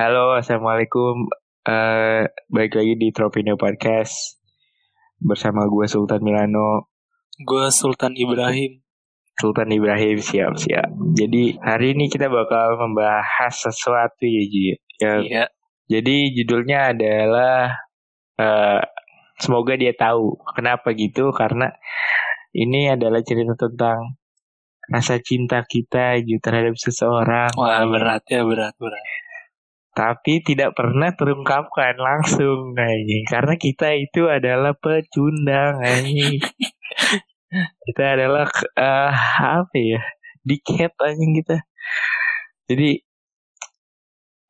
Halo, assalamualaikum. Uh, balik lagi di Tropino Podcast bersama gue Sultan Milano. Gue Sultan Ibrahim. Sultan Ibrahim siap siap. Jadi hari ini kita bakal membahas sesuatu ya Ji. Ya, Iya. Jadi judulnya adalah uh, semoga dia tahu kenapa gitu karena ini adalah cerita tentang rasa cinta kita gitu terhadap seseorang Wah berat ya berat berat. Tapi tidak pernah terungkapkan langsung anjing. Karena kita itu adalah pecundang anjing. Kita adalah eh apa ya? Diket anjing kita. Jadi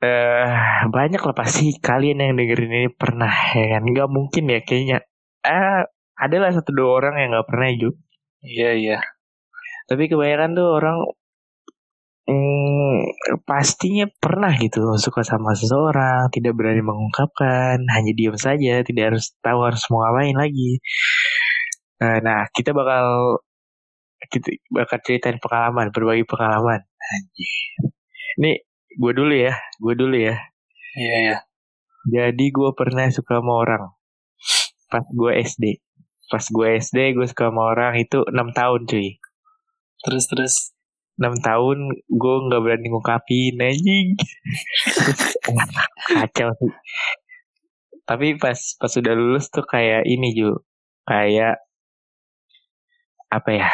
eh banyak lah pasti kalian yang dengerin ini pernah ya kan? Nggak mungkin ya kayaknya. Ah adalah satu dua orang yang nggak pernah juga Iya iya. tapi kebanyakan tuh orang hmm, pastinya pernah gitu suka sama seseorang tidak berani mengungkapkan hanya diam saja tidak harus tahu harus mau ngapain lagi Eh, nah kita bakal kita bakal ceritain pengalaman berbagi pengalaman Anjir. ini gue dulu ya gue dulu ya Iya iya. jadi gue pernah suka sama orang pas gue SD pas gue SD gue suka sama orang itu enam tahun cuy Terus terus. 6 tahun gue nggak berani ngungkapin anjing. Kacau sih. Tapi pas pas sudah lulus tuh kayak ini Ju. Kayak apa ya?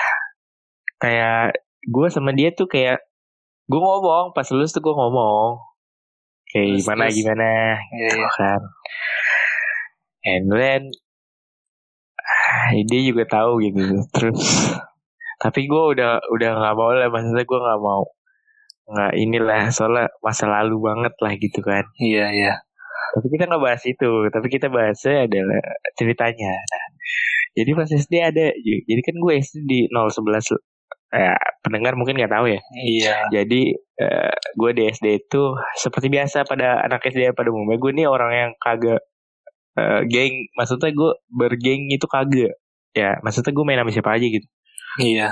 Kayak gue sama dia tuh kayak gue ngomong pas lulus tuh gue ngomong. Kayak Terus, gimana terus. gimana? Iya. Gitu kan. And then ah, dia juga tahu gitu terus tapi gue udah udah nggak mau lah maksudnya gue nggak mau. Nggak inilah soalnya masa lalu banget lah gitu kan. Iya iya. tapi kita nggak bahas itu tapi kita bahasnya adalah ceritanya. Nah, jadi pas SD ada jadi kan gue SD di 011 ya, pendengar mungkin nggak tahu ya. Iya. jadi eh, gue di SD itu seperti biasa pada anak SD pada umumnya gue nih orang yang kagak eh, geng. Maksudnya gue bergeng itu kagak. Ya maksudnya gue main sama siapa aja gitu Iya.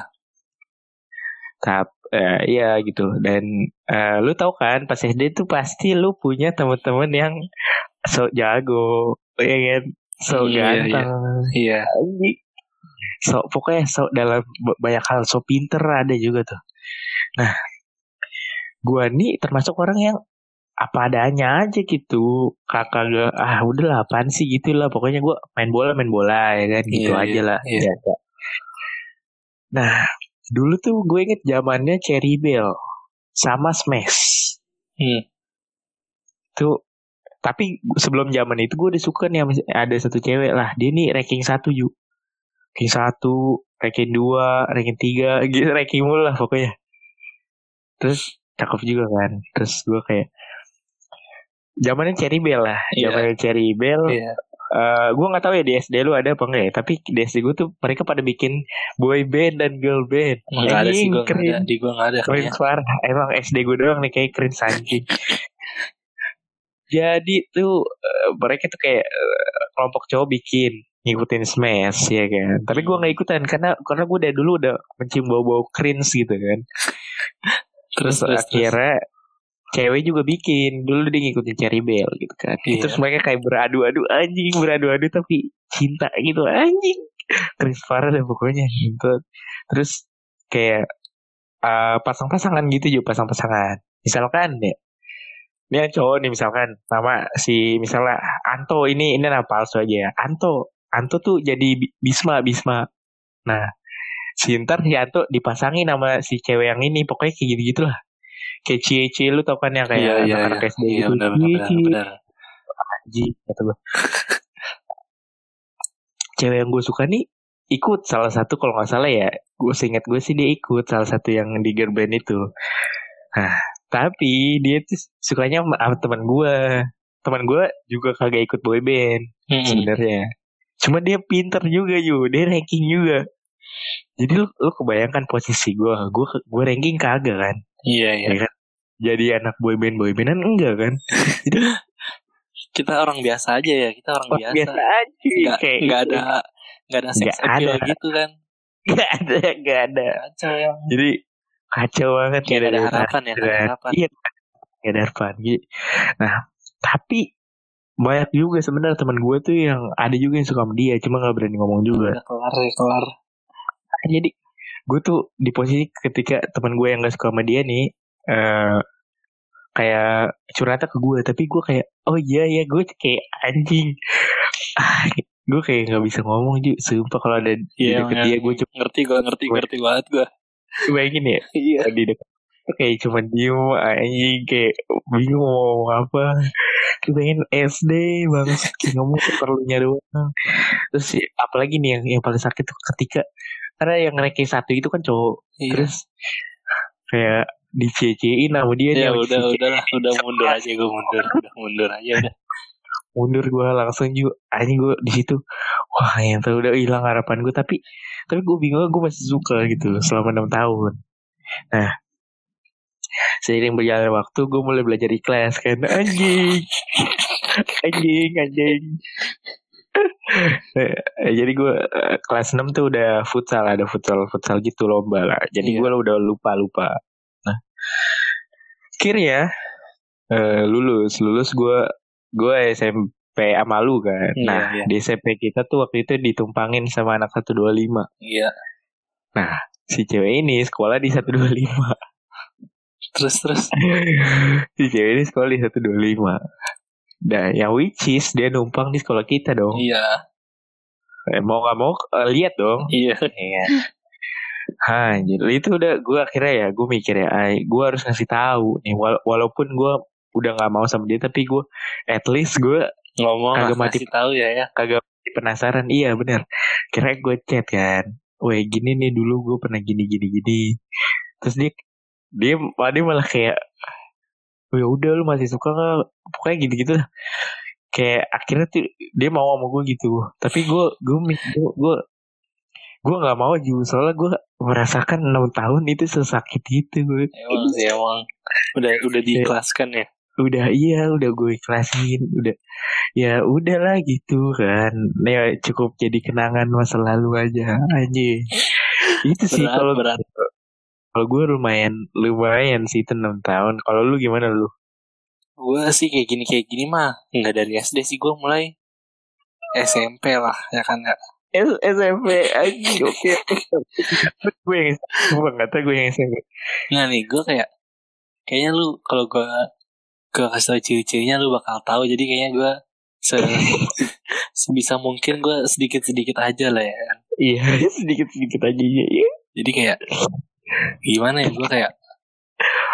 Tap, eh, iya gitu dan eh, lu tahu kan pas SD itu pasti lu punya teman-teman yang so jago ya kan so Iya, iya. ganteng Iya. anjing. so pokoknya so dalam banyak hal so pinter ada juga tuh nah gua nih termasuk orang yang apa adanya aja gitu kakak gak ah udahlah apaan sih gitu lah pokoknya gua main bola main bola ya kan gitu Iya, aja iya, lah iya. biasa. Nah dulu tuh gue inget zamannya Cherry Bell sama Smash. Hmm. tuh tapi sebelum zaman itu gue udah suka nih ada satu cewek lah. Dia nih ranking satu yuk ranking satu ranking dua ranking tiga gitu ranking mulu lah pokoknya. Terus cakep juga kan. Terus gue kayak zamannya Cherry Bell lah. Iya. zamannya Cherry Bell. Iya. Eh gue nggak tahu ya di SD lu ada apa enggak ya tapi di SD gue tuh mereka pada bikin boy band dan girl band. Nggak ada sih gue ada. Di gue nggak ada keren suara. Emang SD gue doang nih kayak keren anjing. Jadi tuh eh, mereka tuh kayak eh, kelompok cowok bikin ngikutin smash ya kan. Tapi gue nggak ikutan karena karena gue dari dulu udah mencium bau-bau cringe gitu kan. Terus terus terus. Cewek juga bikin. Dulu dia ngikutin Cherry Bell gitu kan. Iya. terus mereka kayak beradu-adu anjing beradu-adu tapi cinta gitu. Anjing. Keren parah deh pokoknya gitu terus kayak eh, pasang-pasangan gitu juga pasang-pasangan. Misalkan ya ini yang cowok nih misalkan nama si misalnya Anto ini ini nama palsu aja ya. Anto Anto tuh jadi Bi- Bisma Bisma. Nah si ntar si Anto dipasangin sama si cewek yang ini. Pokoknya kayak gitu gitulah kayak cie cie lu tau kan yang kayak Iya iya anak-anak iya. SD Iya gitu benar benar Cie, benar. cie. benar. Anjing, kata gue. Cewek yang gue suka nih ikut salah satu kalau nggak salah ya gue seingat gue sih dia ikut salah satu yang di girl band itu nah tapi dia tuh sukanya sama sama teman gue teman gue juga kagak ikut boy band Hmm. sebenarnya cuma dia pinter juga yuk dia ranking juga jadi lu, lu kebayangkan posisi gue gue gue ranking kagak kan Iya iya. ya kan jadi anak boy band boy bandan enggak kan Kita orang biasa aja ya. Kita orang oh, biasa. biasa aja Nggak kayak nggak ada nggak ada sex Nggak appeal ada. gitu kan. Gak ada, gak ada. Kacau yang Jadi kacau banget Kayak nggak ada gara-gara harapan ya, ada harapan. Iya, kayak Darpan gitu. Nah, tapi banyak juga sebenarnya teman gue tuh yang ada juga yang suka sama dia, cuma nggak berani ngomong juga. Udah kelar ya kelar. Jadi gue tuh di posisi ketika teman gue yang gak suka sama dia nih, eh kayak curhatnya ke gue, tapi gue kayak, oh iya ya gue kayak anjing. Ah, gue kayak nggak bisa ngomong juga, sumpah kalau ada di Iya, deket dia gue cuma Ngerti gue ngerti ngerti banget gue. bayangin ya Iya. di dekat kayak cuma diem anjing kayak bingung mau ngomong apa Kayak pengen SD banget kayak ngomong perlunya doang terus apalagi nih yang yang paling sakit tuh ketika karena yang ranking satu itu kan cowok Iya. terus kayak dicecein sama dia Ya nih, udah udah lah udah mundur aja gue mundur. Udah mundur aja udah. mundur gue langsung juga anjing gue di situ wah yang tahu udah hilang harapan gue tapi tapi gue bingung gue masih suka gitu selama enam tahun. Nah seiring berjalan waktu gue mulai belajar ikhlas kan. Anjing. Anjing anjing. Eh, jadi gue eh, kelas 6 tuh udah futsal ada futsal futsal gitu lomba lah. Jadi Iya. gue udah lupa lupa akhirnya eh, lulus lulus gue gue SMP sama lu kan Iya, nah iya. di SMP kita tuh waktu itu ditumpangin sama anak 125 Iya. si cewek ini sekolah di 125 Terus terus. si cewek ini sekolah di 125 Nah, yang which is dia numpang di sekolah kita dong. Iya. Eh, mau gak mau eh, lihat dong. Iya. Iya. Jadi itu udah gue akhirnya ya gue mikir ya, gue harus ngasih tahu nih wala- walaupun gue udah nggak mau sama dia tapi gue at least gue Ngomong Kagak mati. tahu ya ya. kagak penasaran. Iya bener. Kira gue chat kan Weh gini nih dulu gue pernah gini gini gini. Terus dia dia, dia malah kayak "Oh, ya udah lu masih suka gak pokoknya gitu gitu kayak akhirnya tuh dia mau sama gue gitu. Tapi gue gue gue gue gue nggak mau juga soalnya gue merasakan enam tahun itu sesakit itu. Gue Emang sih emang. Udah udah diikhlaskan ya. udah iya udah gue ikhlasin udah. Ya udahlah gitu kan. Ya cukup jadi kenangan masa lalu aja aja itu sih kalau berat. kalau gue lumayan lumayan sih itu enam tahun. Kalau lu gimana lu? Gue sih kayak gini kayak gini mah nggak dari SD sih gue mulai. SMP lah ya kan ya. S- SMP aja oke gue yang gue nggak tahu gue yang SMP Nah nih gue kayak kayaknya lu kalau gue gue kasih tau ciri-cirinya lu bakal tahu jadi kayaknya gue se sebisa mungkin gue sedikit sedikit aja lah ya iya sedikit sedikit aja ya Jadi kayak gimana ya. Gue kayak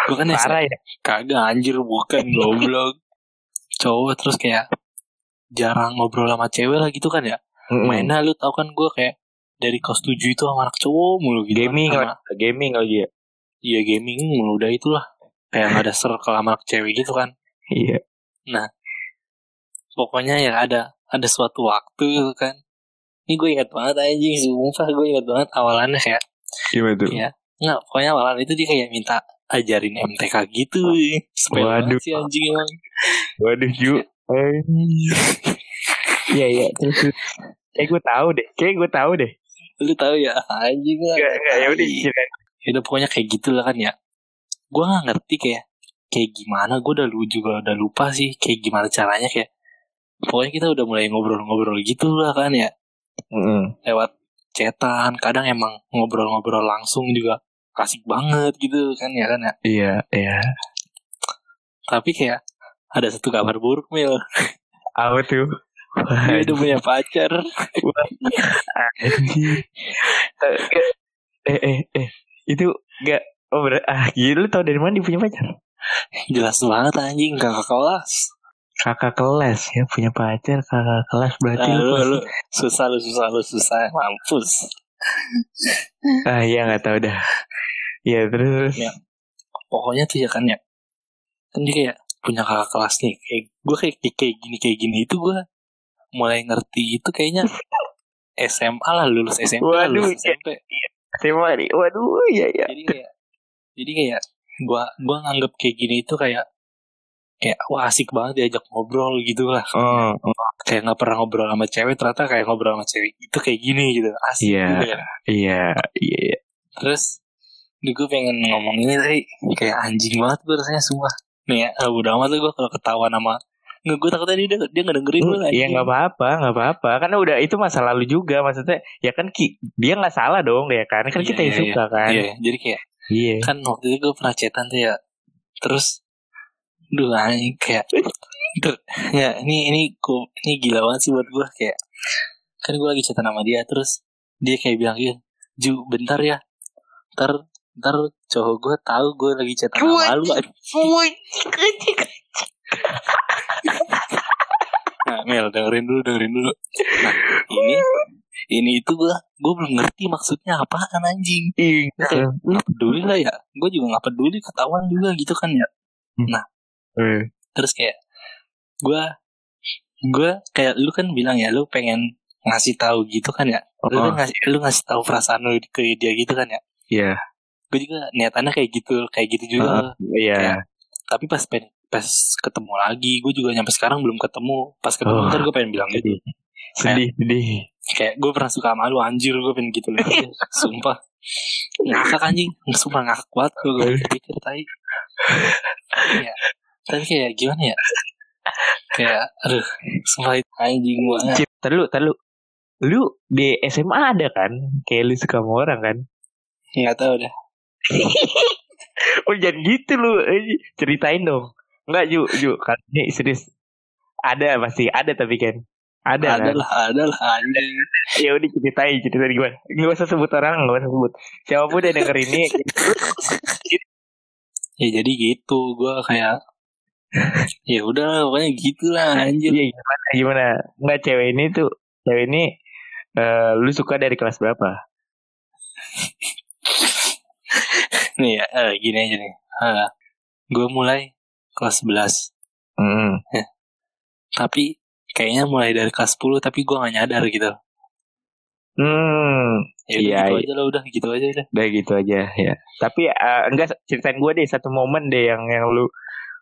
gue kan parah ya. Kagak anjir bukan goblok cowok terus kayak jarang ngobrol sama cewek lah gitu kan ya Mm-mm. mainnya lu tau kan gue kayak dari kelas 7 itu sama anak cowok mulu gitu gaming kan, sama, gaming lagi ya. Iya gaming mulu udah itulah. Kayak nggak ada circle sama anak cewek gitu kan. Iya. Pokoknya ya ada ada suatu waktu gitu kan. Ini gue ingat banget anjing sumpah gue ingat banget awalannya kayak gimana tuh? Iya. nggak pokoknya awalan itu dia kayak minta ajarin MTK gitu. Waduh. sih anjing emang. Waduh Ju Iya iya. Kayak gue tahu deh Kayak gue tahu deh. Lu tahu ya anjing lah. Gak, gak ya udah ya udah pokoknya kayak gitu lah kan ya. Gue nggak ngerti kayak kayak gimana. Gue udah lu juga udah lupa sih kayak gimana caranya kayak pokoknya kita udah mulai ngobrol-ngobrol gitu lah kan ya. Mm-mm. lewat chatan kadang emang ngobrol-ngobrol langsung juga asik banget gitu kan ya kan ya. Iya iya. Tapi kayak ada satu kabar buruk mil. Apa tuh dia udah punya pacar. Eh eh eh. Itu gak Oh ber ah gila tau dari mana dia punya pacar? Jelas banget anjing. Kakak kelas. Kakak kelas ya punya pacar kakak kelas berarti Nah, lu, lu, susah lu susah lu susah. Mampus. Ah iya nggak tahu dah. Iya terus Ya. pokoknya tuh ya kan ya. Kan dia kayak punya kakak kelas nih. Kayak gue kayak, kayak kayak gini kayak gini itu gue mulai ngerti itu kayaknya SMA lah lulus SMP lah Waduh, lulus iya. SMP Tema nih. Waduh iya iya. Jadi kayak jadi kayak gue gua nganggep kayak gini itu kayak kayak wah asik banget diajak ngobrol gitu lah. Oh, oh, kayak nggak pernah ngobrol sama cewek ternyata kayak ngobrol sama cewek itu kayak gini gitu. Asik Iya. gitu ya. iya iya terus gue pengen ngomong ini tadi kayak anjing banget gue rasanya semua nih ya ah, udah amat tuh gue kalau ketahuan sama nggak gue takutnya dia dia nggak dengerin gue lagi Iya nggak apa-apa, nggak apa-apa. Karena udah itu masa lalu juga. Maksudnya ya kan ki, dia nggak salah dong ya kan. Kan Iya, kita yang iya, suka kan. iya jadi kayak Iya. kan waktu itu gue pernah chatan tuh ya terus duh anjing kayak ya ini ini ku ini gila banget sih buat gue kayak kan gue lagi chatan sama dia terus dia kayak bilang gitu Ju bentar ya ntar ntar cowok gue tahu gue lagi chatan sama lu Mel dengerin dulu dengerin dulu. Nah ini ini itu gue gue belum ngerti maksudnya apaan anjing. Iya. nggak peduli lah ya. Gue juga nggak peduli ketahuan juga gitu kan ya. Eh, terus kayak gue gue kayak lu kan bilang ya lu pengen ngasih tahu gitu kan ya. Lu Oh. kan ngasih lu ngasih tahu perasaan lu ke dia gitu kan ya. Iya. gue juga niatannya kayak gitu kayak gitu juga. Iya. Kayak, tapi pas pen- pas ketemu lagi gue juga nyampe sekarang belum ketemu pas ketemu Oh. ntar gue pengen bilang gitu Sedih, sedih. kayak gue pernah suka sama lu anjir gue pengen gitu loh sumpah ngakak anjing sumpah ngakak banget gue gue pikir tadi ya tapi kayak gimana ya kayak aduh sumpah itu anjing banget Cip, tar lu, tar lu. Lu di SMA ada kan? Kayak lu suka sama orang kan? nggak tahu dah Oh jangan gitu lu. Eh, Ceritain dong. Enggak Ju, Ju. Kan ini serius. Ada pasti. Ada tapi kan. Ada, ada lah ada lah anjing Ya udah ceritain, ceritain gimana. Gak usah sebut orang, gak usah sebut. Siapa pun yang denger ini. ya jadi gitu gue kayak ya udah pokoknya gitulah anjir Iya gimana, gimana. Enggak cewek ini tuh. Cewek ini. eh lu suka dari kelas berapa? nih ya eh, gini aja nih gue mulai kelas 11 Hmm. tapi kayaknya mulai dari kelas 10 tapi gue gak nyadar gitu Hmm. ya Iya, gitu iya. aja lah udah gitu aja udah Udah gitu aja ya. Tapi eh, enggak ceritain gue deh satu momen deh yang yang lu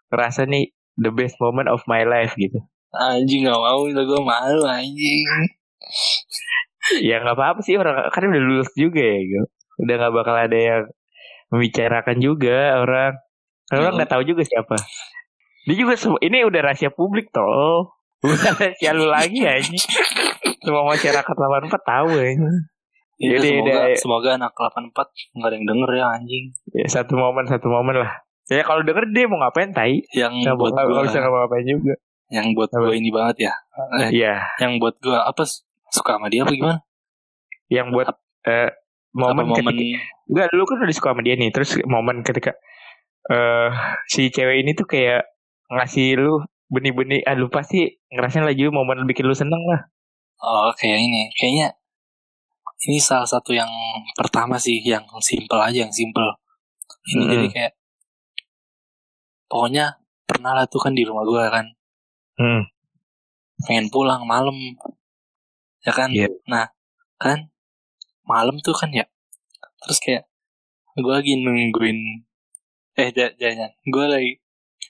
ngerasa nih the best moment of my life gitu. anjing gak mau udah gue malu anjing ya nggak apa-apa sih orang kan udah lulus juga ya gitu. Udah nggak bakal ada yang membicarakan juga orang. Karena orang Hmm. nggak tahu juga siapa. Dia juga ini udah rahasia publik toh. Bukan rahasia lu lagi aja. Semua masyarakat 84 tahu ya. Ya, Yaudah, semoga, yaudah. semoga anak 84 nggak ada yang denger ya anjing. ya. Satu momen satu momen lah. Ya kalau denger dia mau ngapain tai? Yang Nggak buat gua, bisa ngapain juga. yang buat Apa? gue ini banget ya. Eh, Iya. yang buat gue apa suka sama dia apa gimana? Yang buat eh, momen, momen ketika Enggak, dulu kan udah suka sama dia nih. Terus momen ketika eh si cewek ini tuh kayak ngasih lu benih-benih, ah lu pasti ngerasain lagi momen bikin lu seneng lah. Oh kayak ini Kayaknya Ini salah satu yang pertama sih Yang simple aja Yang simple Ini Mm-mm. jadi kayak Pokoknya Pernah lah tuh kan di rumah gue kan Hmm. Pengen pulang malam Ya kan Iya. Nah Kan Malam tuh kan ya Terus kayak Gue lagi nungguin Eh jangan Gue lagi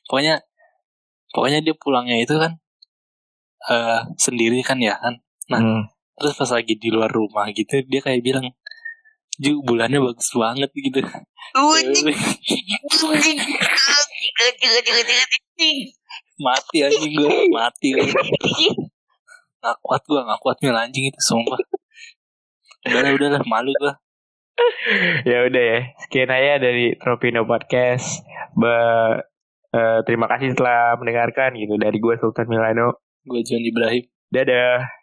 Pokoknya Pokoknya dia pulangnya itu kan eh Sendiri kan ya kan? Nah. Hmm. terus pas lagi di luar rumah gitu dia kayak bilang Ju bulannya bagus banget gitu. Mati anjing gue mati nggak kuat gue nggak kuat mil anjing itu sumpah. Udahlah udahlah malu gue ya udah ya. Sekian aja dari Tropino Podcast. Ba eh, terima kasih telah mendengarkan gitu dari gue Sultan Milano. gue John Ibrahim Dadah.